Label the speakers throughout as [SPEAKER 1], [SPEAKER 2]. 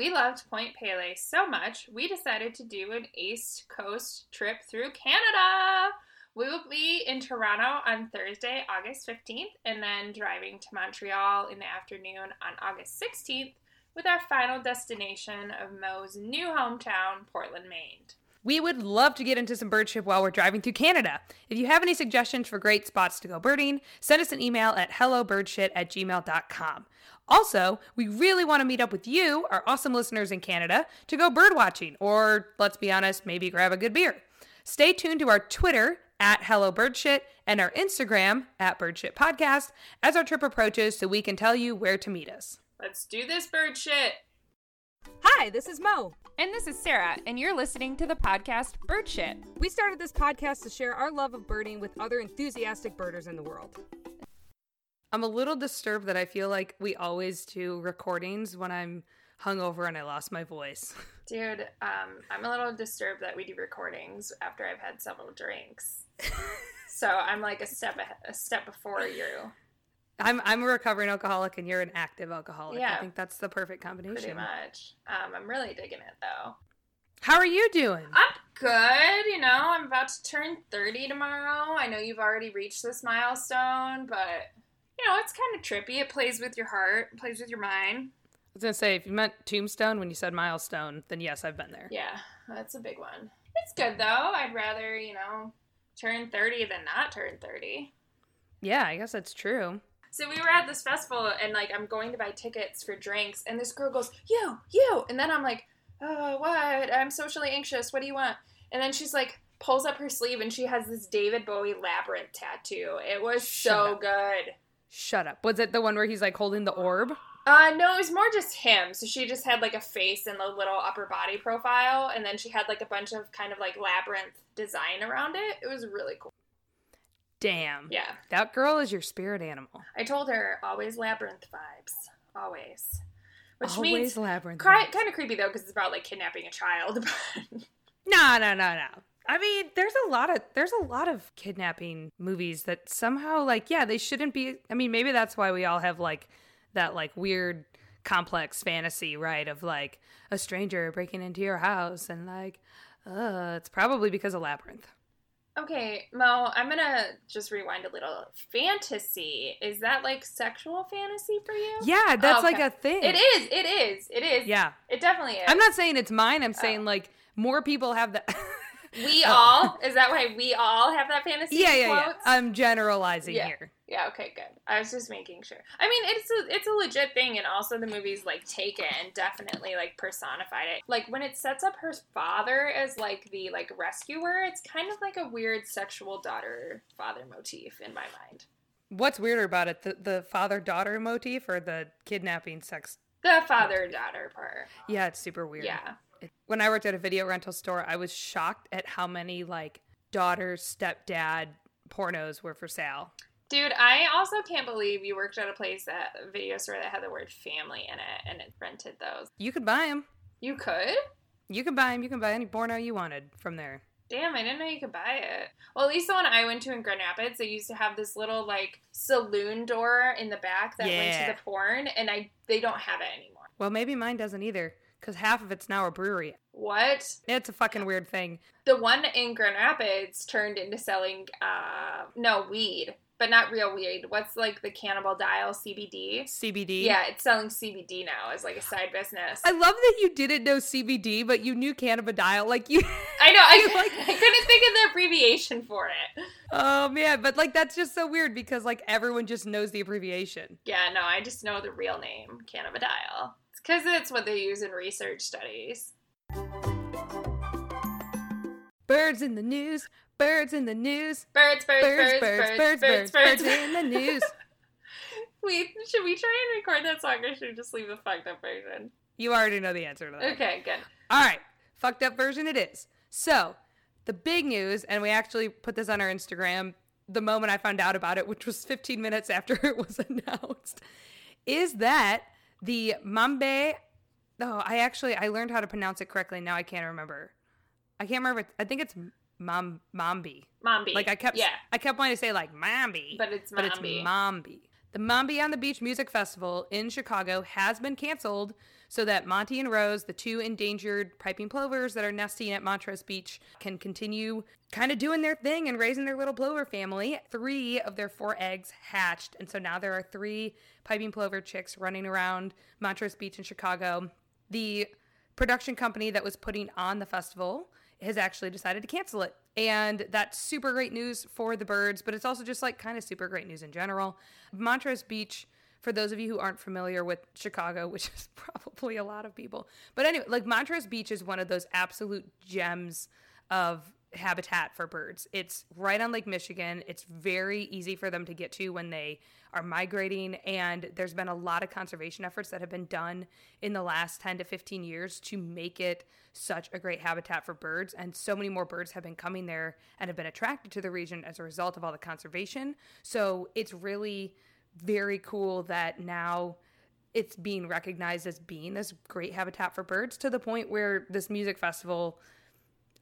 [SPEAKER 1] we loved Point Pelee so much, we decided to do an East Coast trip through Canada. We will be in Toronto on Thursday, August 15th, and then driving to Montreal in the afternoon on August 16th with our final destination of Mo's new hometown, Portland, Maine.
[SPEAKER 2] We would love to get into some birdship while we're driving through Canada. If you have any suggestions for great spots to go birding, send us an email at hellobirdshit at gmail.com. Also, we really want to meet up with you, our awesome listeners in Canada, to go bird watching, or let's be honest, maybe grab a good beer. Stay tuned to our Twitter at Hello Birdshit and our Instagram at Birdshit Podcast as our trip approaches so we can tell you where to meet us.
[SPEAKER 1] Let's do this bird shit.
[SPEAKER 3] Hi, this is Mo.
[SPEAKER 4] And this is Sarah, and you're listening to the podcast Bird Shit.
[SPEAKER 3] We started this podcast to share our love of birding with other enthusiastic birders in the world.
[SPEAKER 2] I'm a little disturbed that I feel like we always do recordings when I'm hungover and I lost my voice.
[SPEAKER 1] Dude, um, I'm a little disturbed that we do recordings after I've had several drinks. so I'm like a step a, a step before you.
[SPEAKER 2] I'm I'm a recovering alcoholic and you're an active alcoholic.
[SPEAKER 1] Yeah.
[SPEAKER 2] I think that's the perfect combination.
[SPEAKER 1] Pretty much. Um, I'm really digging it though.
[SPEAKER 2] How are you doing?
[SPEAKER 1] I'm good. You know, I'm about to turn 30 tomorrow. I know you've already reached this milestone, but you know, it's kind of trippy. It plays with your heart, it plays with your mind.
[SPEAKER 2] I was gonna say if you meant tombstone when you said milestone, then yes, I've been there.
[SPEAKER 1] Yeah, that's a big one. It's good though. I'd rather, you know, turn 30 than not turn 30.
[SPEAKER 2] Yeah, I guess that's true.
[SPEAKER 1] So we were at this festival and like I'm going to buy tickets for drinks and this girl goes, "You, you." And then I'm like, "Oh, what? I'm socially anxious. What do you want?" And then she's like pulls up her sleeve and she has this David Bowie labyrinth tattoo. It was
[SPEAKER 2] Shut
[SPEAKER 1] so
[SPEAKER 2] up.
[SPEAKER 1] good.
[SPEAKER 2] Shut up. Was it the one where he's like holding the orb?
[SPEAKER 1] Uh no, it was more just him. So she just had like a face and a little upper body profile and then she had like a bunch of kind of like labyrinth design around it. It was really cool.
[SPEAKER 2] Damn.
[SPEAKER 1] Yeah.
[SPEAKER 2] That girl is your spirit animal.
[SPEAKER 1] I told her always labyrinth vibes. Always. Which
[SPEAKER 2] Always
[SPEAKER 1] means
[SPEAKER 2] labyrinth.
[SPEAKER 1] Cry, kind of creepy though, because it's about like kidnapping a child. But
[SPEAKER 2] No, no, no, no. I mean, there's a lot of there's a lot of kidnapping movies that somehow like yeah, they shouldn't be I mean, maybe that's why we all have like that like weird complex fantasy, right, of like a stranger breaking into your house and like uh it's probably because of Labyrinth.
[SPEAKER 1] Okay, Mo, I'm gonna just rewind a little. Fantasy is that like sexual fantasy for you?
[SPEAKER 2] Yeah, that's
[SPEAKER 1] Oh,
[SPEAKER 2] like a thing.
[SPEAKER 1] It is. It is. It is.
[SPEAKER 2] Yeah.
[SPEAKER 1] It definitely is.
[SPEAKER 2] I'm not saying it's mine. I'm
[SPEAKER 1] Oh.
[SPEAKER 2] saying like more people have that.
[SPEAKER 1] We
[SPEAKER 2] Oh.
[SPEAKER 1] all is that why we all have that fantasy?
[SPEAKER 2] yeah, yeah, yeah. I'm generalizing
[SPEAKER 1] Yeah.
[SPEAKER 2] here.
[SPEAKER 1] Yeah, okay, good. I was just making sure. I mean, it's a it's a legit thing, and also the movies like take it and definitely like personified it. Like when it sets up her father as like the like rescuer, it's kind of like a weird sexual daughter father motif in my mind.
[SPEAKER 2] What's weirder about it, the the father daughter motif or the kidnapping sex?
[SPEAKER 1] The father daughter part.
[SPEAKER 2] Yeah, it's super weird.
[SPEAKER 1] Yeah.
[SPEAKER 2] When I worked at a video rental store, I was shocked at how many like daughter stepdad pornos were for sale.
[SPEAKER 1] Dude, I also can't believe you worked at a place that a video store that had the word family in it and it rented those.
[SPEAKER 2] You could buy them.
[SPEAKER 1] You could?
[SPEAKER 2] You could buy them. You can buy any porno you wanted from there.
[SPEAKER 1] Damn, I didn't know you could buy it. Well, at least the one I went to in Grand Rapids, they used to have this little like saloon door in the back that went to the porn, and I they don't have it anymore.
[SPEAKER 2] Well, maybe mine doesn't either, because half of it's now a brewery.
[SPEAKER 1] What?
[SPEAKER 2] It's a fucking weird thing.
[SPEAKER 1] The one in Grand Rapids turned into selling uh no weed, but not real weed. What's like the cannabidiol CBD?
[SPEAKER 2] CBD.
[SPEAKER 1] Yeah, it's selling CBD now as like a side business.
[SPEAKER 2] I love that you didn't know CBD, but you knew cannabidiol. Like you.
[SPEAKER 1] I know. I,
[SPEAKER 2] like-
[SPEAKER 1] I couldn't think of the abbreviation for it.
[SPEAKER 2] oh man, but like that's just so weird because like everyone just knows the abbreviation.
[SPEAKER 1] Yeah, no, I just know the real name, cannabidiol. It's because it's what they use in research studies.
[SPEAKER 2] Birds in the news. Birds in the news.
[SPEAKER 1] Birds, birds,
[SPEAKER 2] Birds,
[SPEAKER 1] birds,
[SPEAKER 2] birds, birds, birds, birds in the
[SPEAKER 1] news.
[SPEAKER 2] news.
[SPEAKER 1] Wait, should we try and record that song or should we just leave the fucked up version?
[SPEAKER 2] You already know the answer to that.
[SPEAKER 1] Okay, good.
[SPEAKER 2] All right, fucked up version it is. So, the big news, and we actually put this on our Instagram the moment I found out about it, which was 15 minutes after it was announced, is that the Mambe. Oh, I actually I learned how to pronounce it correctly. Now I can't remember. I can't remember. I think it's Mam Mambi.
[SPEAKER 1] Mombi.
[SPEAKER 2] Like I kept
[SPEAKER 1] Yeah,
[SPEAKER 2] I kept wanting to say like Mambi,
[SPEAKER 1] but it's
[SPEAKER 2] but it's
[SPEAKER 1] Mombi.
[SPEAKER 2] The Mamby on the Beach Music Festival in Chicago has been canceled so that Monty and Rose, the two endangered piping plovers that are nesting at Montrose Beach, can continue kind of doing their thing and raising their little plover family. Three of their four eggs hatched, and so now there are three piping plover chicks running around Montrose Beach in Chicago. The production company that was putting on the festival has actually decided to cancel it. And that's super great news for the birds, but it's also just like kind of super great news in general. Montrose Beach, for those of you who aren't familiar with Chicago, which is probably a lot of people, but anyway, like Montrose Beach is one of those absolute gems of habitat for birds. It's right on Lake Michigan. It's very easy for them to get to when they are migrating. And there's been a lot of conservation efforts that have been done in the last 10 to 15 years to make it such a great habitat for birds. And so many more birds have been coming there and have been attracted to the region as a result of all the conservation. So it's really very cool that now it's being recognized as being this great habitat for birds to the point where this music festival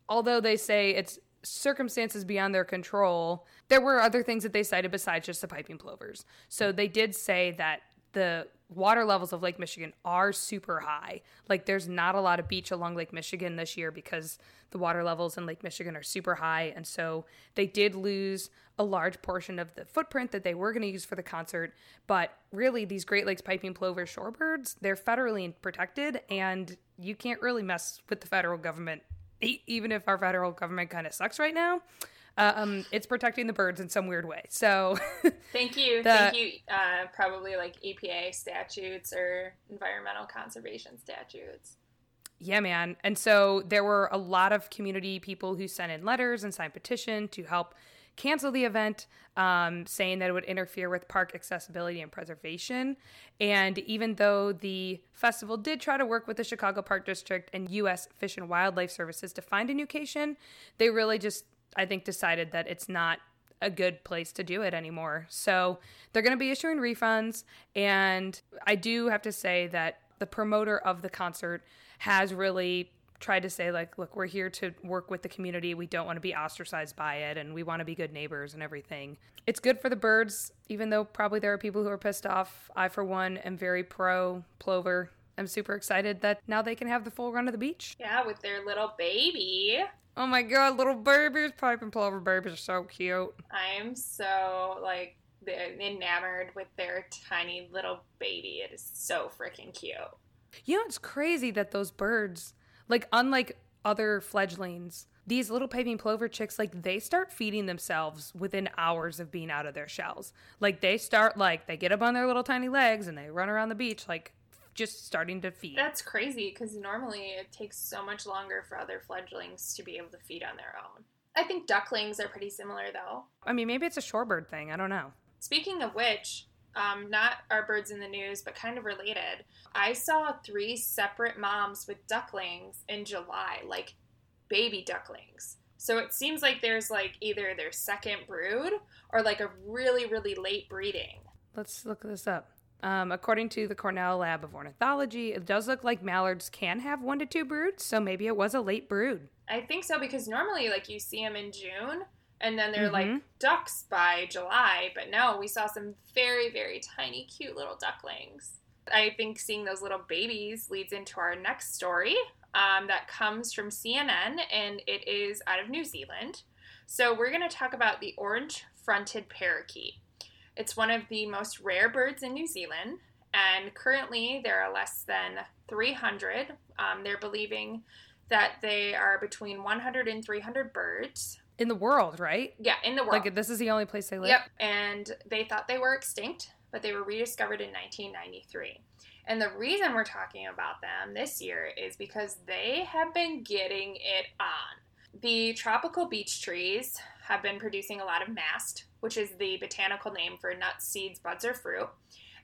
[SPEAKER 2] although they say it's circumstances beyond their control, there were other things that they cited besides just the piping plovers. So they did say that the water levels of Lake Michigan are super high. Like there's not a lot of beach along Lake Michigan this year because the water levels in Lake Michigan are super high and so they did lose a large portion of the footprint that they were going to use for the concert, but really these Great Lakes piping plover shorebirds, they're federally protected and you can't really mess with the federal government even if our federal government kind of sucks right now, uh, um, it's protecting the birds in some weird way. So,
[SPEAKER 1] thank you, the, thank you. Uh, probably like EPA statutes or environmental conservation statutes.
[SPEAKER 2] Yeah, man. And so there were a lot of community people who sent in letters and signed petition to help cancel the event, um, saying that it would interfere with park accessibility and preservation. And even though the festival did try to work with the Chicago Park District and U.S. Fish and Wildlife Services to find a new location, they really just, I think, decided that it's not a good place to do it anymore. So they're going to be issuing refunds. And I do have to say that the promoter of the concert has really tried to say like look we're here to work with the community. We don't want to be ostracized by it and we want to be good neighbors and everything. It's good for the birds even though probably there are people who are pissed off. I for one am very pro plover. I'm super excited that now they can have the full run of the beach.
[SPEAKER 1] Yeah with their little baby.
[SPEAKER 2] Oh my god little babies piping plover babies are so cute.
[SPEAKER 1] I'm so like enamored with their tiny little baby. It is so freaking cute.
[SPEAKER 2] You know it's crazy that those birds like unlike other fledglings, these little piping plover chicks like they start feeding themselves within hours of being out of their shells. Like they start like they get up on their little tiny legs and they run around the beach like just starting to feed.
[SPEAKER 1] That's crazy because normally it takes so much longer for other fledglings to be able to feed on their own. I think ducklings are pretty similar though.
[SPEAKER 2] I mean, maybe it's a shorebird thing. I don't know.
[SPEAKER 1] Speaking of which, um, not our birds in the news, but kind of related. I saw three separate moms with ducklings in July, like baby ducklings. So it seems like there's like either their second brood or like a really, really late breeding.
[SPEAKER 2] Let's look this up. Um, according to the Cornell Lab of Ornithology, it does look like mallards can have one to two broods, so maybe it was a late brood.
[SPEAKER 1] I think so because normally, like, you see them in June, and then they're mm-hmm. like ducks by July. But no, we saw some very, very tiny, cute little ducklings. I think seeing those little babies leads into our next story um, that comes from CNN, and it is out of New Zealand. So we're going to talk about the orange fronted parakeet. It's one of the most rare birds in New Zealand, and currently there are less than 300. Um, they're believing that they are between 100 and 300 birds
[SPEAKER 2] in the world, right?
[SPEAKER 1] Yeah, in the world.
[SPEAKER 2] Like this is the only place they live.
[SPEAKER 1] Yep. And they thought they were extinct, but they were rediscovered in 1993. And the reason we're talking about them this year is because they have been getting it on. The tropical beech trees have been producing a lot of mast, which is the botanical name for nuts, seeds, buds, or fruit.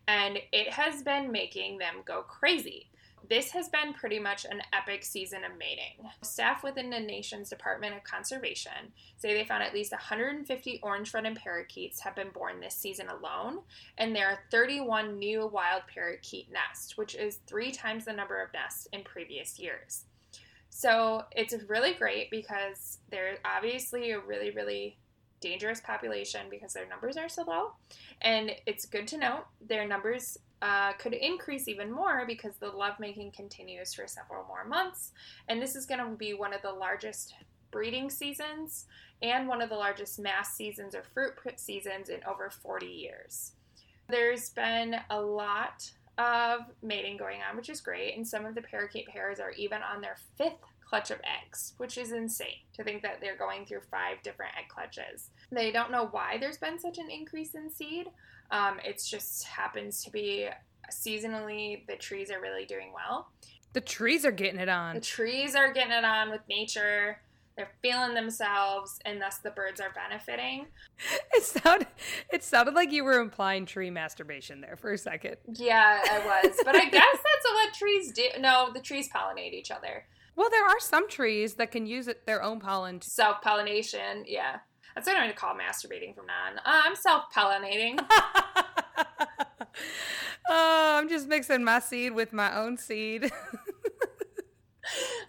[SPEAKER 1] And it has been making them go crazy. This has been pretty much an epic season of mating. Staff within the nation's Department of Conservation say they found at least 150 orange fronted parakeets have been born this season alone, and there are 31 new wild parakeet nests, which is three times the number of nests in previous years. So it's really great because they're obviously a really, really dangerous population because their numbers are so low. And it's good to note their numbers uh, could increase even more because the lovemaking continues for several more months. And this is going to be one of the largest breeding seasons and one of the largest mass seasons or fruit seasons in over 40 years. There's been a lot of mating going on, which is great, and some of the parakeet pairs are even on their fifth clutch of eggs, which is insane to think that they're going through five different egg clutches. They don't know why there's been such an increase in seed. Um, it just happens to be seasonally the trees are really doing well.
[SPEAKER 2] The trees are getting it on.
[SPEAKER 1] The trees are getting it on with nature. They're feeling themselves, and thus the birds are benefiting.
[SPEAKER 2] It sounded, it sounded like you were implying tree masturbation there for a second.
[SPEAKER 1] Yeah, I was, but I guess that's what trees do. No, the trees pollinate each other.
[SPEAKER 2] Well, there are some trees that can use it, their own pollen. To-
[SPEAKER 1] self pollination, yeah. That's what I'm going to call masturbating from now on. Uh, I'm self pollinating.
[SPEAKER 2] oh, I'm just mixing my seed with my own seed.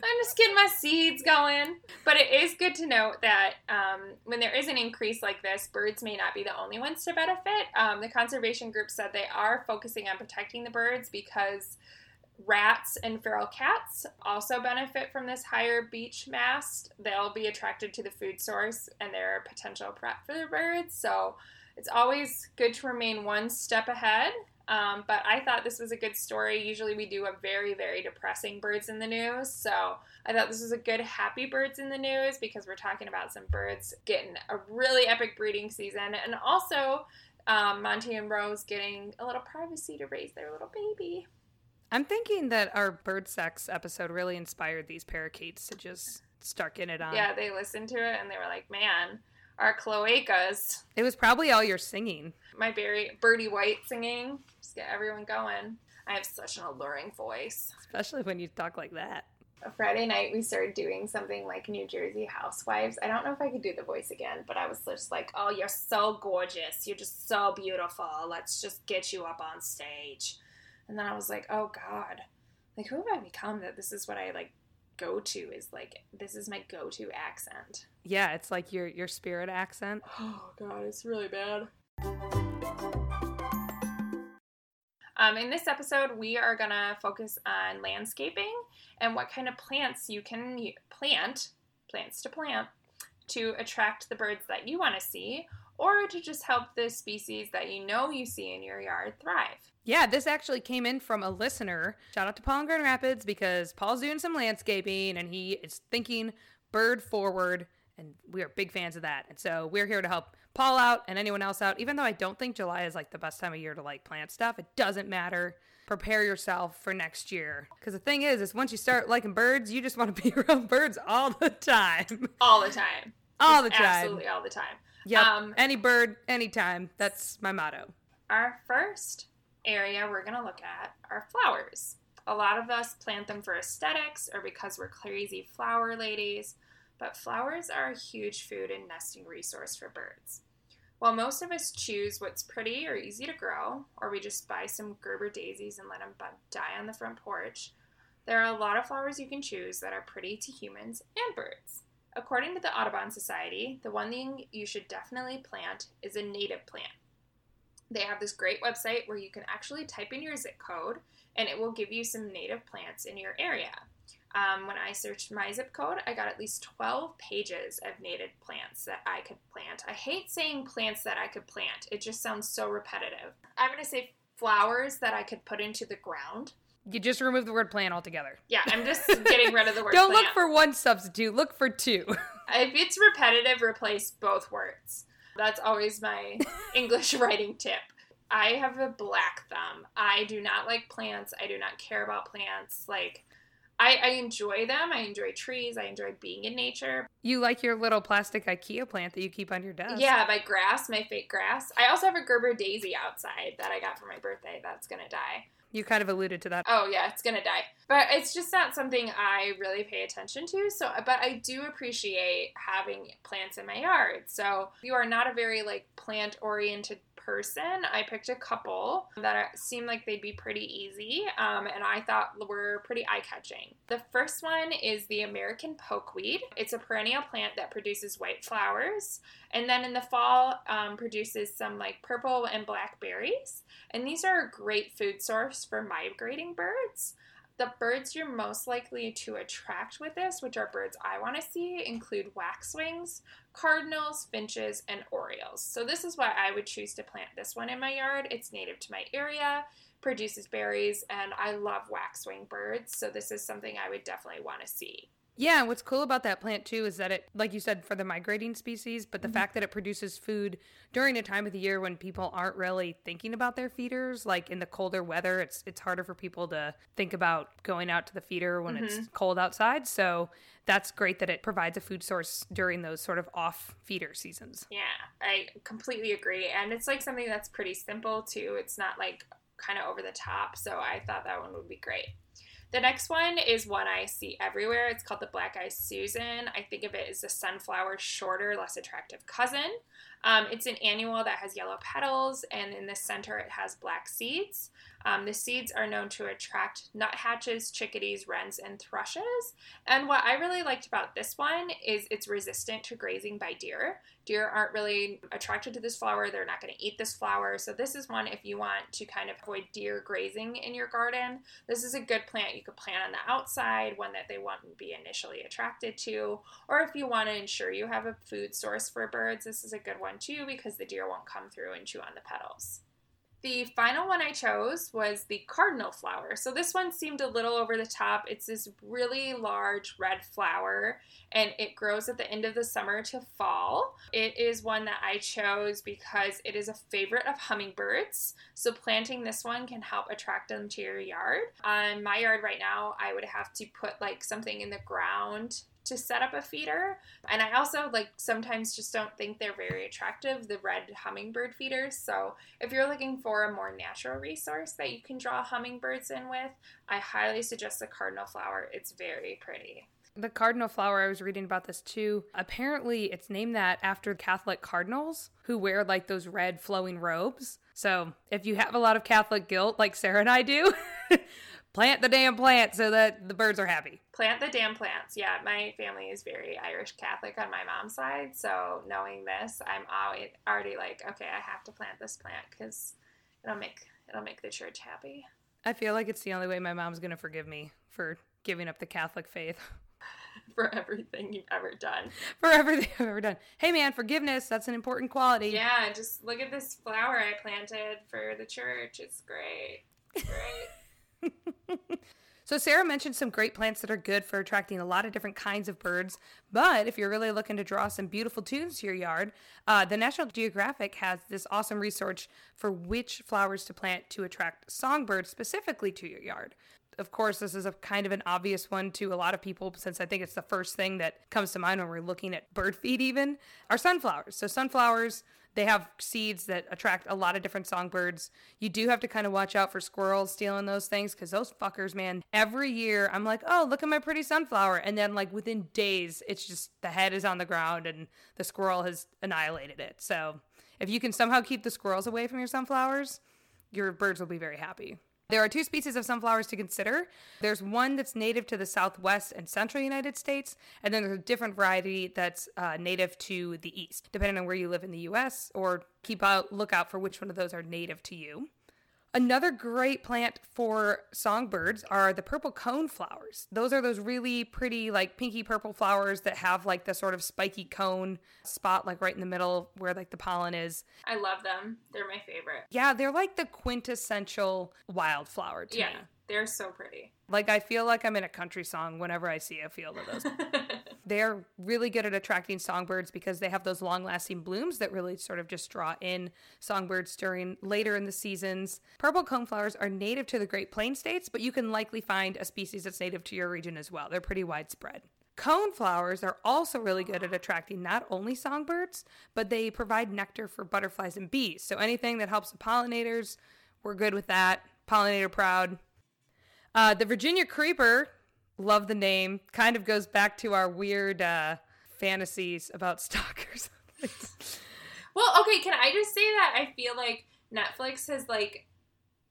[SPEAKER 1] I'm just getting my seeds going. But it is good to note that um, when there is an increase like this, birds may not be the only ones to benefit. Um, the conservation group said they are focusing on protecting the birds because rats and feral cats also benefit from this higher beach mast. They'll be attracted to the food source and they're a potential threat for the birds. So it's always good to remain one step ahead um, but I thought this was a good story. Usually we do a very, very depressing birds in the news. So I thought this was a good happy birds in the news because we're talking about some birds getting a really epic breeding season. And also um, Monty and Rose getting a little privacy to raise their little baby.
[SPEAKER 2] I'm thinking that our bird sex episode really inspired these parakeets to just start getting it on.
[SPEAKER 1] Yeah, they listened to it and they were like, man, our cloacas.
[SPEAKER 2] It was probably all your singing.
[SPEAKER 1] My Barry, Birdie White singing. Just get everyone going. I have such an alluring voice.
[SPEAKER 2] Especially when you talk like that.
[SPEAKER 1] A Friday night, we started doing something like New Jersey Housewives. I don't know if I could do the voice again, but I was just like, oh, you're so gorgeous. You're just so beautiful. Let's just get you up on stage. And then I was like, oh, God. Like, who have I become that this is what I like go to is like this is my go to accent.
[SPEAKER 2] Yeah, it's like your your spirit accent.
[SPEAKER 1] Oh god, it's really bad. Um, in this episode, we are gonna focus on landscaping and what kind of plants you can plant, plants to plant, to attract the birds that you want to see, or to just help the species that you know you see in your yard thrive.
[SPEAKER 2] Yeah, this actually came in from a listener. Shout out to Paul in Grand Rapids because Paul's doing some landscaping and he is thinking bird forward, and we are big fans of that. And so we're here to help Paul out and anyone else out. Even though I don't think July is like the best time of year to like plant stuff, it doesn't matter. Prepare yourself for next year. Because the thing is, is once you start liking birds, you just want to be around birds all the time.
[SPEAKER 1] All the time.
[SPEAKER 2] all the time.
[SPEAKER 1] Absolutely all the time.
[SPEAKER 2] Yeah. Um, any bird, anytime. That's my motto.
[SPEAKER 1] Our first area we're going to look at are flowers. A lot of us plant them for aesthetics or because we're crazy flower ladies, but flowers are a huge food and nesting resource for birds. While most of us choose what's pretty or easy to grow, or we just buy some Gerber daisies and let them die on the front porch, there are a lot of flowers you can choose that are pretty to humans and birds. According to the Audubon Society, the one thing you should definitely plant is a native plant. They have this great website where you can actually type in your zip code and it will give you some native plants in your area. Um, when I searched my zip code, I got at least 12 pages of native plants that I could plant. I hate saying plants that I could plant, it just sounds so repetitive. I'm going to say flowers that I could put into the ground.
[SPEAKER 2] You just remove the word plant altogether.
[SPEAKER 1] Yeah, I'm just getting rid of the word
[SPEAKER 2] Don't
[SPEAKER 1] plant.
[SPEAKER 2] look for one substitute, look for two.
[SPEAKER 1] if it's repetitive, replace both words. That's always my English writing tip. I have a black thumb. I do not like plants. I do not care about plants. Like, I, I enjoy them. I enjoy trees. I enjoy being in nature.
[SPEAKER 2] You like your little plastic IKEA plant that you keep on your desk.
[SPEAKER 1] Yeah, my grass, my fake grass. I also have a Gerber daisy outside that I got for my birthday that's going to die.
[SPEAKER 2] You kind of alluded to that.
[SPEAKER 1] Oh yeah, it's gonna die. But it's just not something I really pay attention to. So, but I do appreciate having plants in my yard. So, you are not a very like plant oriented person, I picked a couple that seemed like they'd be pretty easy, um, and I thought were pretty eye catching. The first one is the American pokeweed. It's a perennial plant that produces white flowers, and then in the fall um, produces some like purple and black berries. And these are a great food source for migrating birds. The birds you're most likely to attract with this, which are birds I want to see, include waxwings, cardinals, finches, and orioles. So, this is why I would choose to plant this one in my yard. It's native to my area, produces berries, and I love waxwing birds. So, this is something I would definitely want to see.
[SPEAKER 2] Yeah, what's cool about that plant too is that it, like you said, for the migrating species, but the
[SPEAKER 1] Mm-hmm.
[SPEAKER 2] fact that it produces food during a time of the year when people aren't really thinking about their feeders, like in the colder weather, it's it's harder for people to think about going out to the feeder when
[SPEAKER 1] Mm-hmm.
[SPEAKER 2] it's cold outside. So that's great that it provides a food source during those sort of off feeder seasons.
[SPEAKER 1] Yeah, I completely agree. And it's like something that's pretty simple too. It's not like kind of over the top. So I thought that one would be great. The next one is one I see everywhere. It's called the Black Eyed Susan. I think of it as the sunflower's shorter, less attractive cousin. Um, it's an annual that has yellow petals, and in the center it has black seeds. Um, the seeds are known to attract nuthatches, chickadees, wrens, and thrushes. And what I really liked about this one is it's resistant to grazing by deer. Deer aren't really attracted to this flower. They're not going to eat this flower. So, this is one if you want to kind of avoid deer grazing in your garden. This is a good plant you could plant on the outside, one that they wouldn't be initially attracted to. Or if you want to ensure you have a food source for birds, this is a good one too because the deer won't come through and chew on the petals. The final one I chose was the cardinal flower. So this one seemed a little over the top. It's this really large red flower and it grows at the end of the summer to fall. It is one that I chose because it is a favorite of hummingbirds. So planting this one can help attract them to your yard. On my yard right now, I would have to put like something in the ground to set up a feeder. And I also like sometimes just don't think they're very attractive, the red hummingbird feeders. So if you're looking for a more natural resource that you can draw hummingbirds in with, I highly suggest the cardinal flower. It's very pretty.
[SPEAKER 2] The cardinal flower, I was reading about this too. Apparently, it's named that after Catholic cardinals who wear like those red flowing robes. So, if you have a lot of Catholic guilt, like Sarah and I do, plant the damn plant so that the birds are happy.
[SPEAKER 1] Plant the damn plants. Yeah, my family is very Irish Catholic on my mom's side. So knowing this, I'm always already like, okay, I have to plant this plant because it'll make it'll make the church happy.
[SPEAKER 2] I feel like it's the only way my mom's going to forgive me for giving up the Catholic faith
[SPEAKER 1] for everything you've ever done.
[SPEAKER 2] for everything I've ever done. Hey, man, forgiveness, that's an important quality.
[SPEAKER 1] Yeah, just look at this flower I planted for the church. It's great. It's great.
[SPEAKER 2] So, Sarah mentioned some great plants that are good for attracting a lot of different kinds of birds. But if you're really looking to draw some beautiful tunes to your yard, uh, the National Geographic has this awesome research for which flowers to plant to attract songbirds specifically to your yard. Of course, this is a kind of an obvious one to a lot of people since I think it's the first thing that comes to mind when we're looking at bird feed, even are sunflowers. So, sunflowers, they have seeds that attract a lot of different songbirds. You do have to kind of watch out for squirrels stealing those things because those fuckers, man, every year I'm like, oh, look at my pretty sunflower. And then, like, within days, it's just the head is on the ground and the squirrel has annihilated it. So, if you can somehow keep the squirrels away from your sunflowers, your birds will be very happy. There are two species of sunflowers to consider. There's one that's native to the southwest and central United States, and then there's a different variety that's uh, native to the east, depending on where you live in the U.S. Or keep out look out for which one of those are native to you. Another great plant for songbirds are the purple cone flowers. Those are those really pretty, like pinky purple flowers that have like the sort of spiky cone spot, like right in the middle where like the pollen is.
[SPEAKER 1] I love them. They're my favorite.
[SPEAKER 2] Yeah, they're like the quintessential wildflower to
[SPEAKER 1] Yeah,
[SPEAKER 2] me.
[SPEAKER 1] They're so pretty.
[SPEAKER 2] Like I feel like I'm in a country song whenever I see a field of those. They're really good at attracting songbirds because they have those long-lasting blooms that really sort of just draw in songbirds during later in the seasons. Purple coneflowers are native to the Great Plains states, but you can likely find a species that's native to your region as well. They're pretty widespread. Coneflowers are also really good at attracting not only songbirds, but they provide nectar for butterflies and bees. So anything that helps the pollinators, we're good with that. Pollinator proud. Uh, the Virginia creeper, love the name, kind of goes back to our weird uh, fantasies about stalkers.
[SPEAKER 1] Well, okay, can I just say that I feel like Netflix has like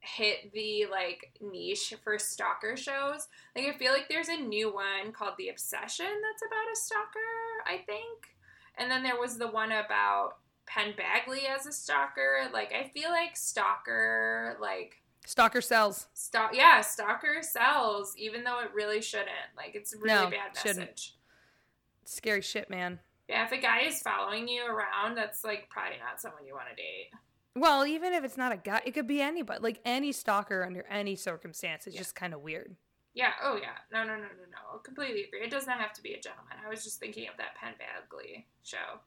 [SPEAKER 1] hit the like niche for stalker shows. Like I feel like there's a new one called The Obsession that's about a stalker, I think. And then there was the one about Penn Badgley as a stalker. Like I feel like stalker like
[SPEAKER 2] Stalker sells.
[SPEAKER 1] stalk yeah, stalker sells even though it really shouldn't. Like it's a really
[SPEAKER 2] No,
[SPEAKER 1] bad
[SPEAKER 2] shouldn't. Scary shit, man.
[SPEAKER 1] Yeah, if a guy is following you around, that's like probably not someone you want to date.
[SPEAKER 2] Well, even if it's not a guy, it could be anybody. Like any stalker under any circumstance is
[SPEAKER 1] Yeah.
[SPEAKER 2] just kind of weird.
[SPEAKER 1] Yeah. Oh, yeah. No, no, no, no, no. Completely agree. It doesn't have to be a gentleman. I was just thinking of that Penn Badgley show.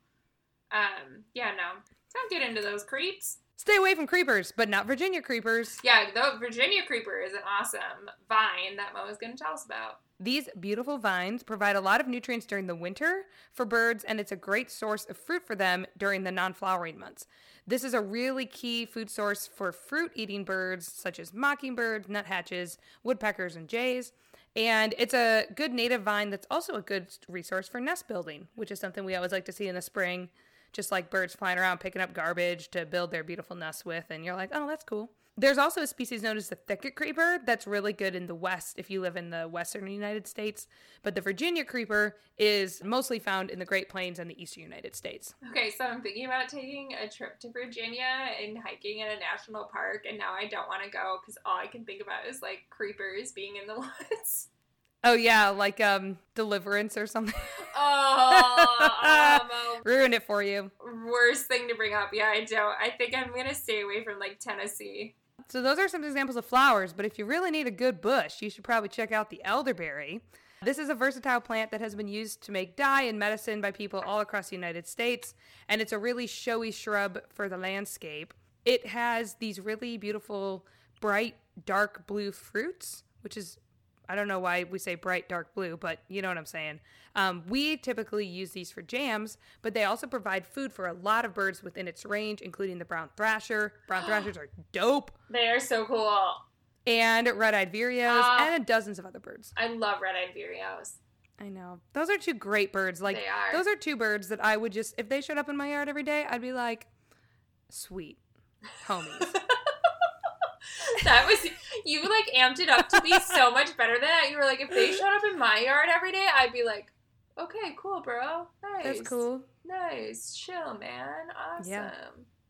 [SPEAKER 1] Um. Yeah. No. Don't get into those creeps.
[SPEAKER 2] Stay away from creepers, but not Virginia creepers.
[SPEAKER 1] Yeah. The Virginia creeper is an awesome vine that Mo is going to tell us about.
[SPEAKER 2] These beautiful vines provide a lot of nutrients during the winter for birds, and it's a great source of fruit for them during the non flowering months. This is a really key food source for fruit eating birds such as mockingbirds, nuthatches, woodpeckers, and jays. And it's a good native vine that's also a good resource for nest building, which is something we always like to see in the spring, just like birds flying around picking up garbage to build their beautiful nests with. And you're like, oh, that's cool. There's also a species known as the thicket creeper that's really good in the west if you live in the western United States. But the Virginia creeper is mostly found in the Great Plains and the eastern United States.
[SPEAKER 1] Okay, so I'm thinking about taking a trip to Virginia and hiking in a national park, and now I don't want to go because all I can think about is like creepers being in the woods.
[SPEAKER 2] Oh yeah, like um Deliverance or something.
[SPEAKER 1] Oh, um,
[SPEAKER 2] Ruined it for you.
[SPEAKER 1] worst thing to bring up. Yeah, I don't. I think I'm gonna stay away from like Tennessee.
[SPEAKER 2] So those are some examples of flowers, but if you really need a good bush, you should probably check out the elderberry. This is a versatile plant that has been used to make dye and medicine by people all across the United States, and it's a really showy shrub for the landscape. It has these really beautiful, bright, dark blue fruits, which is, I don't know why we say bright, dark blue, but you know what I'm saying. Um, we typically use these for jams, but they also provide food for a lot of birds within its range, including the brown thrasher. Brown thrashers are dope
[SPEAKER 1] They are so cool.
[SPEAKER 2] and red-eyed vireos
[SPEAKER 1] Ah.
[SPEAKER 2] and dozens of other birds.
[SPEAKER 1] I love red-eyed vireos.
[SPEAKER 2] I know. Those are two great birds. Like
[SPEAKER 1] They are.
[SPEAKER 2] those are two birds that I would just if they showed up in my yard every day, I'd be like, sweet. Homies.
[SPEAKER 1] that was you like amped it up to be so much better than that. You were like, if they showed up in my yard every day, I'd be like, okay, cool, bro. Nice.
[SPEAKER 2] That's cool.
[SPEAKER 1] Nice. Chill, man. Awesome.
[SPEAKER 2] Yeah.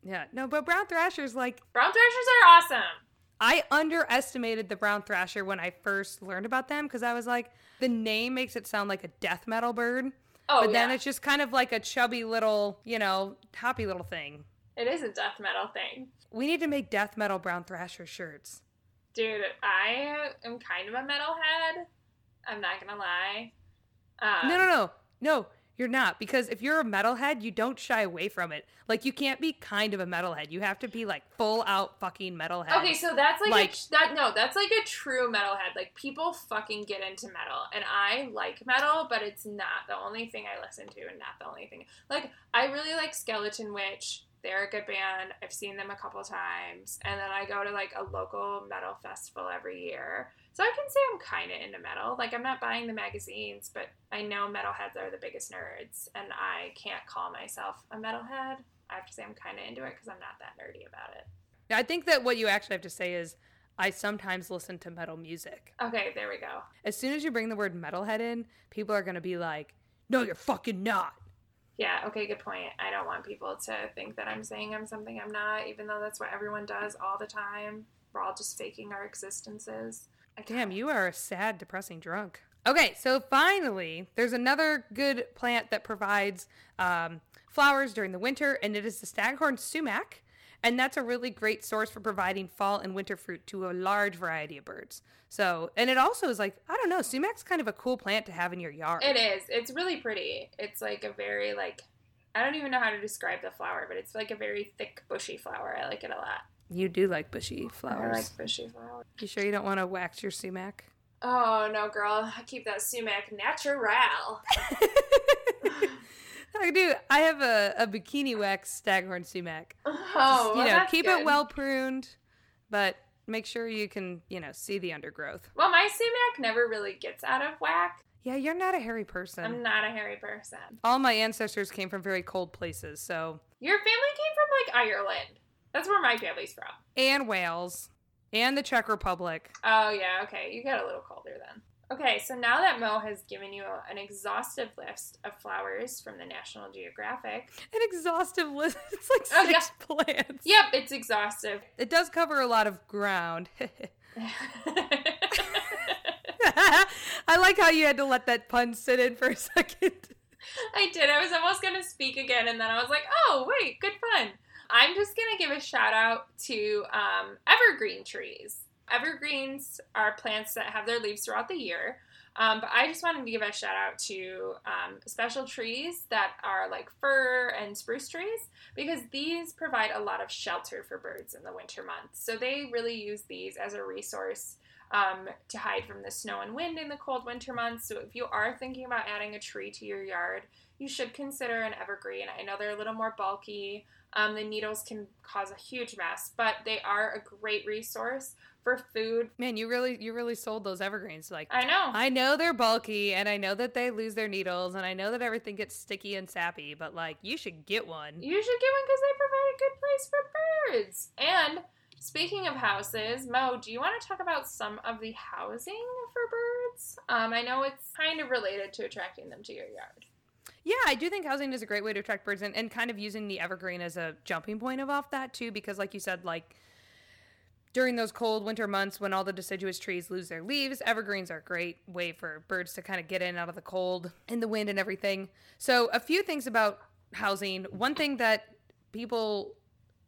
[SPEAKER 2] Yeah. No, but brown thrashers like
[SPEAKER 1] Brown thrashers are awesome.
[SPEAKER 2] I underestimated the brown thrasher when I first learned about them because I was like, the name makes it sound like a death metal bird.
[SPEAKER 1] Oh,
[SPEAKER 2] but then
[SPEAKER 1] yeah.
[SPEAKER 2] it's just kind of like a chubby little, you know, happy little thing.
[SPEAKER 1] It is a death metal thing.
[SPEAKER 2] We need to make death metal brown thrasher shirts.
[SPEAKER 1] Dude, I am kind of a metalhead. I'm not gonna lie. Um,
[SPEAKER 2] No, no, no. No, you're not. Because if you're a metalhead, you don't shy away from it. Like, you can't be kind of a metalhead. You have to be, like, full out fucking metalhead.
[SPEAKER 1] Okay, so that's like,
[SPEAKER 2] Like-
[SPEAKER 1] a, that. No, that's like a true metalhead. Like people fucking get into metal, and I like metal, but it's not the only thing I listen to, and not the only thing. Like I really like Skeletonwitch. They're a good band. I've seen them a couple times, and then I go to like a local metal festival every year. So I can say I'm kind of into metal. Like I'm not buying the magazines, but I know metalheads are the biggest nerds, and I can't call myself a metalhead. I have to say I'm kind of into it because I'm not that nerdy about it.
[SPEAKER 2] I think that what you actually have to say is, I sometimes listen to metal music.
[SPEAKER 1] Okay, there we go.
[SPEAKER 2] As soon as you bring the word metalhead in, people are going to be like, no, you're fucking not.
[SPEAKER 1] Yeah, okay, good point. I don't want people to think that I'm saying I'm something I'm not, even though that's what everyone does all the time. We're all just faking our existences.
[SPEAKER 2] Damn, you are a sad, depressing drunk. Okay, so finally, there's another good plant that provides um, flowers during the winter, and it is the staghorn sumac. And that's a really great source for providing fall and winter fruit to a large variety of birds. So, and it also is like, I don't know, sumac's kind of a cool plant to have in your yard.
[SPEAKER 1] It is. It's really pretty. It's like a very like I don't even know how to describe the flower, but it's like a very thick, bushy flower. I like it a lot.
[SPEAKER 2] You do like bushy flowers.
[SPEAKER 1] I like bushy flowers.
[SPEAKER 2] You sure you don't want to wax your sumac?
[SPEAKER 1] Oh no, girl! I keep that sumac natural.
[SPEAKER 2] I do. I have a, a bikini wax staghorn sumac.
[SPEAKER 1] Oh,
[SPEAKER 2] Just, you know, keep
[SPEAKER 1] good.
[SPEAKER 2] it well pruned, but make sure you can, you know, see the undergrowth.
[SPEAKER 1] Well, my sumac never really gets out of whack.
[SPEAKER 2] Yeah, you're not a hairy person.
[SPEAKER 1] I'm not a hairy person.
[SPEAKER 2] All my ancestors came from very cold places, so
[SPEAKER 1] Your family came from like Ireland. That's where my family's from.
[SPEAKER 2] and Wales and the Czech Republic.
[SPEAKER 1] Oh yeah, okay. You got a little colder then. Okay, so now that Mo has given you an exhaustive list of flowers from the National Geographic.
[SPEAKER 2] An exhaustive list. It's like
[SPEAKER 1] Oh,
[SPEAKER 2] six plants.
[SPEAKER 1] Yep, it's exhaustive.
[SPEAKER 2] It does cover a lot of ground. I like how you had to let that pun sit in for a second.
[SPEAKER 1] I did. I was almost going to speak again, and then I was like, oh, wait, good fun. I'm just going to give a shout out to um, evergreen trees. Evergreens are plants that have their leaves throughout the year. Um, but I just wanted to give a shout out to um, special trees that are like fir and spruce trees because these provide a lot of shelter for birds in the winter months. So they really use these as a resource um, to hide from the snow and wind in the cold winter months. So if you are thinking about adding a tree to your yard, you should consider an evergreen. I know they're a little more bulky. Um, the needles can cause a huge mess, but they are a great resource for food.
[SPEAKER 2] Man, you really you really sold those evergreens. Like
[SPEAKER 1] I know.
[SPEAKER 2] I know they're bulky and I know that they lose their needles and I know that everything gets sticky and sappy, but like you should get one.
[SPEAKER 1] You should get one because they provide a good place for birds. And speaking of houses, Mo, do you want to talk about some of the housing for birds? Um, I know it's kind of related to attracting them to your yard.
[SPEAKER 2] Yeah, I do think housing is a great way to attract birds and, and kind of using the evergreen as a jumping point of off that too, because like you said, like during those cold winter months when all the deciduous trees lose their leaves, evergreens are a great way for birds to kind of get in out of the cold and the wind and everything. So, a few things about housing. One thing that people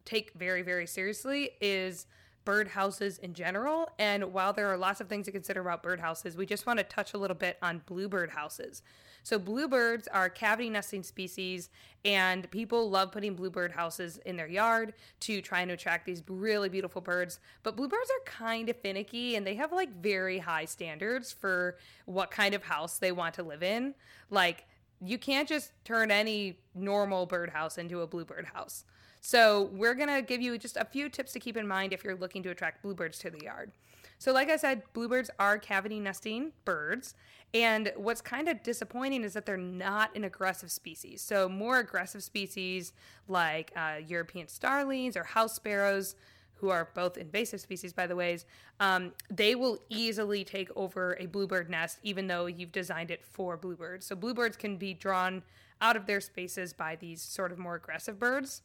[SPEAKER 2] take very, very seriously is bird houses in general. And while there are lots of things to consider about bird houses, we just want to touch a little bit on bluebird houses. So, bluebirds are cavity nesting species, and people love putting bluebird houses in their yard to try and attract these really beautiful birds. But bluebirds are kind of finicky and they have like very high standards for what kind of house they want to live in. Like, you can't just turn any normal birdhouse into a bluebird house. So, we're going to give you just a few tips to keep in mind if you're looking to attract bluebirds to the yard. So, like I said, bluebirds are cavity nesting birds. And what's kind of disappointing is that they're not an aggressive species. So, more aggressive species like uh, European starlings or house sparrows, who are both invasive species, by the ways, um, they will easily take over a bluebird nest, even though you've designed it for bluebirds. So, bluebirds can be drawn out of their spaces by these sort of more aggressive birds.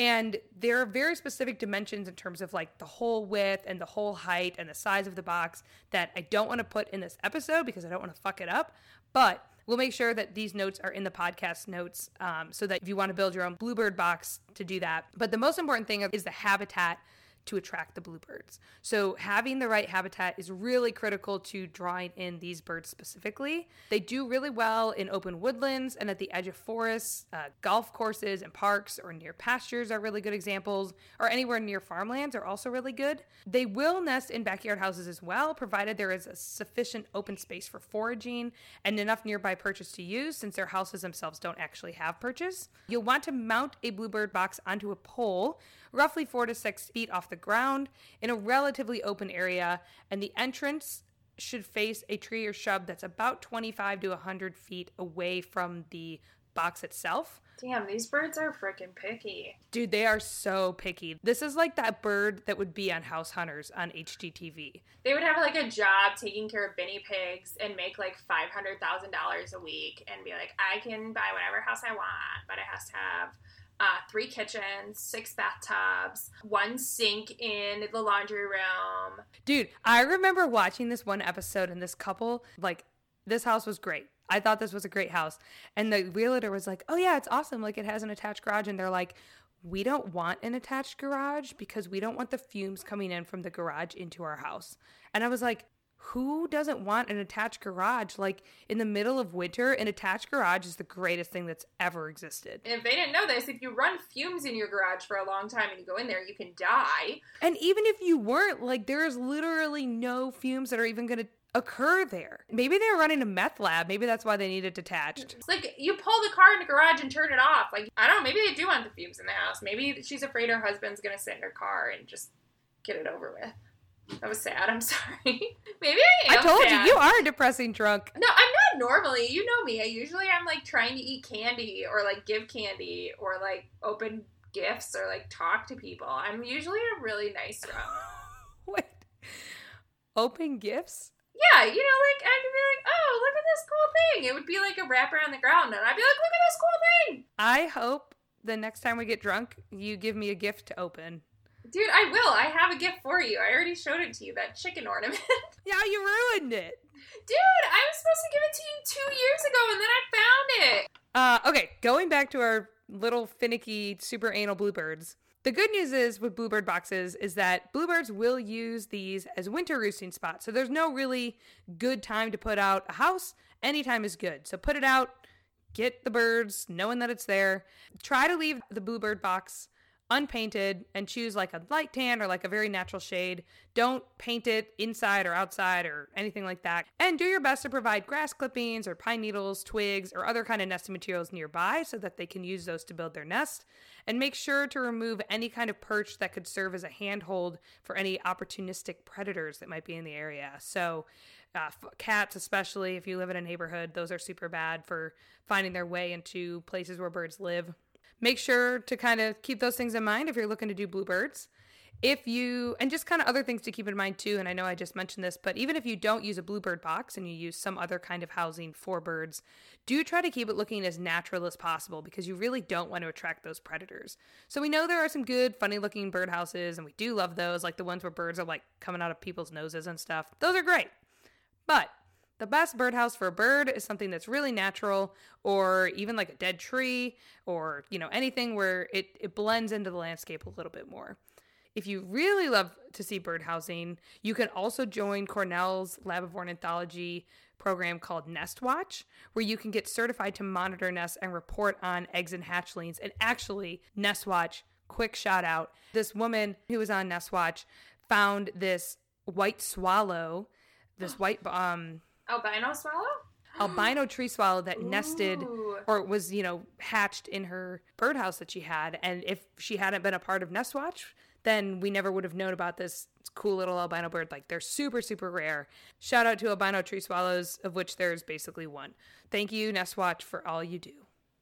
[SPEAKER 2] And there are very specific dimensions in terms of like the whole width and the whole height and the size of the box that I don't want to put in this episode because I don't want to fuck it up. But we'll make sure that these notes are in the podcast notes um, so that if you want to build your own bluebird box to do that. But the most important thing is the habitat to attract the bluebirds. So, having the right habitat is really critical to drawing in these birds specifically. They do really well in open woodlands and at the edge of forests. Uh, golf courses and parks or near pastures are really good examples, or anywhere near farmlands are also really good. They will nest in backyard houses as well, provided there is a sufficient open space for foraging and enough nearby perches to use, since their houses themselves don't actually have perches. You'll want to mount a bluebird box onto a pole roughly four to six feet off the ground in a relatively open area, and the entrance should face a tree or shrub that's about 25 to 100 feet away from the box itself.
[SPEAKER 1] Damn, these birds are freaking picky.
[SPEAKER 2] Dude, they are so picky. This is like that bird that would be on House Hunters on HGTV.
[SPEAKER 1] They would have like a job taking care of guinea pigs and make like $500,000 a week and be like, I can buy whatever house I want, but it has to have uh, three kitchens, six bathtubs, one sink in the laundry room.
[SPEAKER 2] Dude, I remember watching this one episode and this couple, like, this house was great. I thought this was a great house. And the realtor was like, oh, yeah, it's awesome. Like, it has an attached garage. And they're like, we don't want an attached garage because we don't want the fumes coming in from the garage into our house. And I was like, who doesn't want an attached garage? Like in the middle of winter, an attached garage is the greatest thing that's ever existed.
[SPEAKER 1] And if they didn't know this, if you run fumes in your garage for a long time and you go in there, you can die.
[SPEAKER 2] And even if you weren't, like there's literally no fumes that are even going to occur there. Maybe they were running a meth lab. Maybe that's why they need it detached.
[SPEAKER 1] It's like you pull the car in the garage and turn it off. Like I don't know, maybe they do want the fumes in the house. Maybe she's afraid her husband's gonna sit in her car and just get it over with. That was sad. I'm sorry. maybe I am.
[SPEAKER 2] I told
[SPEAKER 1] sad.
[SPEAKER 2] you, you are a depressing drunk.
[SPEAKER 1] No, I'm not normally. You know me. I usually I'm like trying to eat candy or like give candy or like open gifts or like talk to people. I'm usually a really nice drunk.
[SPEAKER 2] Wait. Open gifts?
[SPEAKER 1] Yeah, you know, like I could be like, oh, look at this cool thing. It would be like a wrapper on the ground, and I'd be like, look at this cool thing.
[SPEAKER 2] I hope the next time we get drunk, you give me a gift to open.
[SPEAKER 1] Dude, I will. I have a gift for you. I already showed it to you, that chicken ornament.
[SPEAKER 2] Yeah, you ruined it.
[SPEAKER 1] Dude, I was supposed to give it to you two years ago, and then I found it.
[SPEAKER 2] Uh, okay, going back to our little finicky super anal bluebirds. The good news is with bluebird boxes is that bluebirds will use these as winter roosting spots. So there's no really good time to put out a house. Anytime is good. So put it out, get the birds, knowing that it's there. Try to leave the bluebird box unpainted and choose like a light tan or like a very natural shade. Don't paint it inside or outside or anything like that. And do your best to provide grass clippings or pine needles, twigs, or other kind of nesting materials nearby so that they can use those to build their nest. And make sure to remove any kind of perch that could serve as a handhold for any opportunistic predators that might be in the area. So, uh, cats, especially if you live in a neighborhood, those are super bad for finding their way into places where birds live make sure to kind of keep those things in mind if you're looking to do bluebirds. If you, and just kind of other things to keep in mind too, and I know I just mentioned this, but even if you don't use a bluebird box and you use some other kind of housing for birds, do try to keep it looking as natural as possible because you really don't want to attract those predators. So we know there are some good, funny looking bird houses, and we do love those, like the ones where birds are like coming out of people's noses and stuff. Those are great. But the best birdhouse for a bird is something that's really natural or even like a dead tree or, you know, anything where it, it blends into the landscape a little bit more. If you really love to see bird housing, you can also join Cornell's Lab of Ornithology program called Nest Watch, where you can get certified to monitor nests and report on eggs and hatchlings. And actually, Nest Watch, quick shout out this woman who was on Nest Watch found this white swallow, this white um
[SPEAKER 1] Albino swallow?
[SPEAKER 2] albino tree swallow that nested or was you know hatched in her birdhouse that she had and if she hadn't been a part of nest watch then we never would have known about this cool little albino bird like they're super super rare shout out to albino tree swallows of which there's basically one thank you nest watch for all you do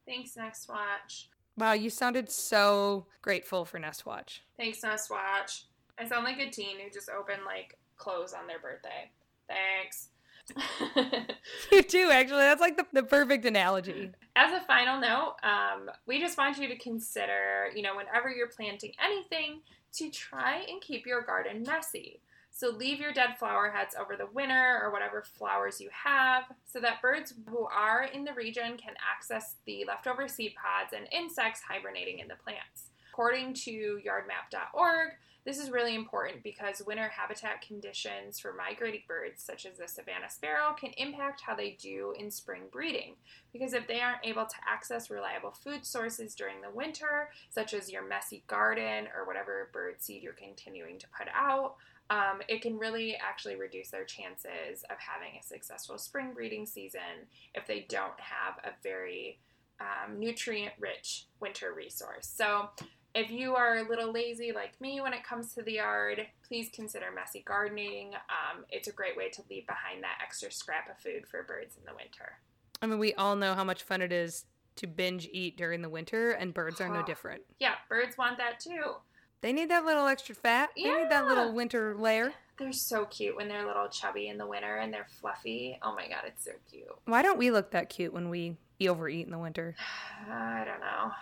[SPEAKER 1] Thanks, Nest Watch.
[SPEAKER 2] wow you sounded so grateful for nest watch
[SPEAKER 1] Thanks, Nest Watch. I sound like a teen who just opened like clothes on their birthday. Thanks.
[SPEAKER 2] you do actually that's like the, the perfect analogy
[SPEAKER 1] As a final note, um, we just want you to consider, you know, whenever you're planting anything, to try and keep your garden messy. So leave your dead flower heads over the winter or whatever flowers you have so that birds who are in the region can access the leftover seed pods and insects hibernating in the plants. According to yardmap.org, this is really important because winter habitat conditions for migrating birds, such as the Savannah sparrow, can impact how they do in spring breeding. Because if they aren't able to access reliable food sources during the winter, such as your messy garden or whatever bird seed you're continuing to put out, um, it can really actually reduce their chances of having a successful spring breeding season if they don't have a very um, nutrient rich winter resource. So, if you are a little lazy like me when it comes to the yard, please consider messy gardening. Um, it's a great way to leave behind that extra scrap of food for birds in the winter.
[SPEAKER 2] i mean we all know how much fun it is to binge eat during the winter and birds are no different
[SPEAKER 1] Yeah, birds want that too.
[SPEAKER 2] They need that little extra fat. They need that little winter layer.
[SPEAKER 1] They're so cute when they're little chubby in the winter and they're fluffy. Oh my god, it's so cute.
[SPEAKER 2] Why don't we look that cute when we overeat in the winter?
[SPEAKER 1] I don't know.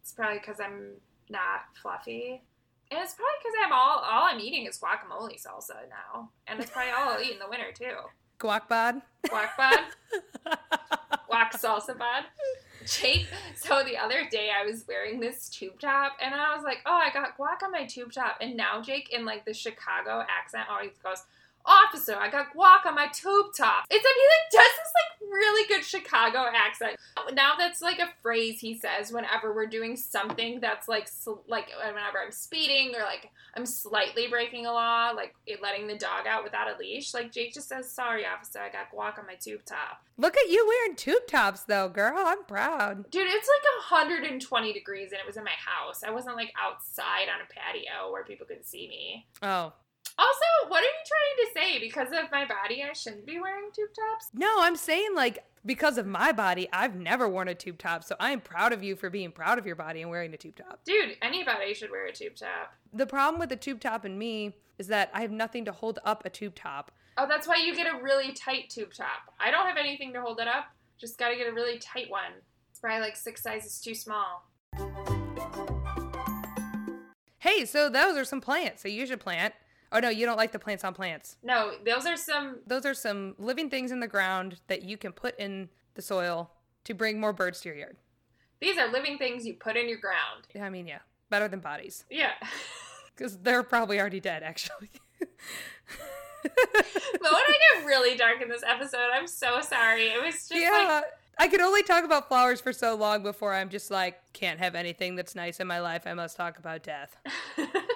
[SPEAKER 1] It's probably because I'm not fluffy. And it's probably because I'm all all I'm eating is guacamole salsa now. And it's probably all I'll eat in the winter too.
[SPEAKER 2] Guac bod?
[SPEAKER 1] Guac bod, guac salsa bod. Jake, so the other day I was wearing this tube top and I was like, oh, I got guac on my tube top. And now Jake, in like the Chicago accent, always goes, Officer, I got guac on my tube top. It's like he like does this like really good Chicago accent. Now that's like a phrase he says whenever we're doing something that's like sl- like whenever I'm speeding or like I'm slightly breaking a law, like letting the dog out without a leash. Like Jake just says, "Sorry, officer, I got guac on my tube top."
[SPEAKER 2] Look at you wearing tube tops, though, girl. I'm proud.
[SPEAKER 1] Dude, it's like 120 degrees and it was in my house. I wasn't like outside on a patio where people could see me.
[SPEAKER 2] Oh.
[SPEAKER 1] Also, what are you trying to say? Because of my body, I shouldn't be wearing tube tops?
[SPEAKER 2] No, I'm saying, like, because of my body, I've never worn a tube top. So I'm proud of you for being proud of your body and wearing a tube top.
[SPEAKER 1] Dude, anybody should wear a tube top.
[SPEAKER 2] The problem with the tube top and me is that I have nothing to hold up a tube top.
[SPEAKER 1] Oh, that's why you get a really tight tube top. I don't have anything to hold it up. Just got to get a really tight one. It's probably like six sizes too small.
[SPEAKER 2] Hey, so those are some plants that you should plant. Oh no, you don't like the plants on plants.
[SPEAKER 1] No, those are some.
[SPEAKER 2] Those are some living things in the ground that you can put in the soil to bring more birds to your yard.
[SPEAKER 1] These are living things you put in your ground.
[SPEAKER 2] Yeah, I mean, yeah, better than bodies
[SPEAKER 1] Yeah.
[SPEAKER 2] because they're probably already dead, actually.
[SPEAKER 1] but when I get really dark in this episode, I'm so sorry. It was just
[SPEAKER 2] yeah. I can only talk about flowers for so long before I'm just like, can't have anything that's nice in my life. I must talk about death.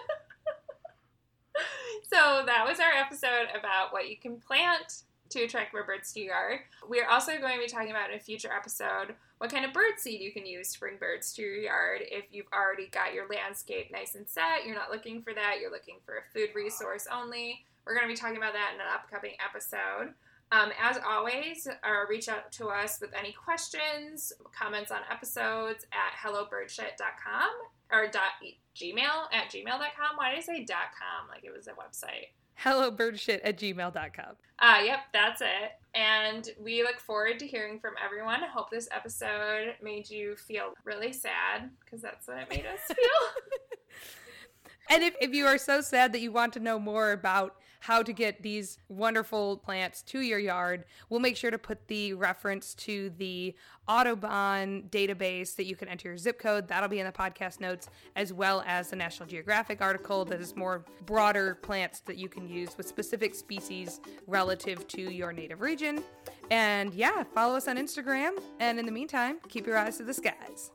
[SPEAKER 1] so that was our episode about what you can plant to attract more birds to your yard. We are also going to be talking about in a future episode what kind of bird seed you can use to bring birds to your yard if you've already got your landscape nice and set. You're not looking for that, you're looking for a food resource only. We're going to be talking about that in an upcoming episode. Um, as always, uh, reach out to us with any questions, comments on episodes at hellobirdshit.com or dot gmail at gmail.com. Why did I say dot com like it was a website?
[SPEAKER 2] Hello Hellobirdshit at gmail.com.
[SPEAKER 1] Uh, yep, that's it. And we look forward to hearing from everyone. I hope this episode made you feel really sad because that's what it made us feel.
[SPEAKER 2] And if, if you are so sad that you want to know more about how to get these wonderful plants to your yard, we'll make sure to put the reference to the Audubon database that you can enter your zip code. That'll be in the podcast notes, as well as the National Geographic article that is more broader plants that you can use with specific species relative to your native region. And yeah, follow us on Instagram. And in the meantime, keep your eyes to the skies.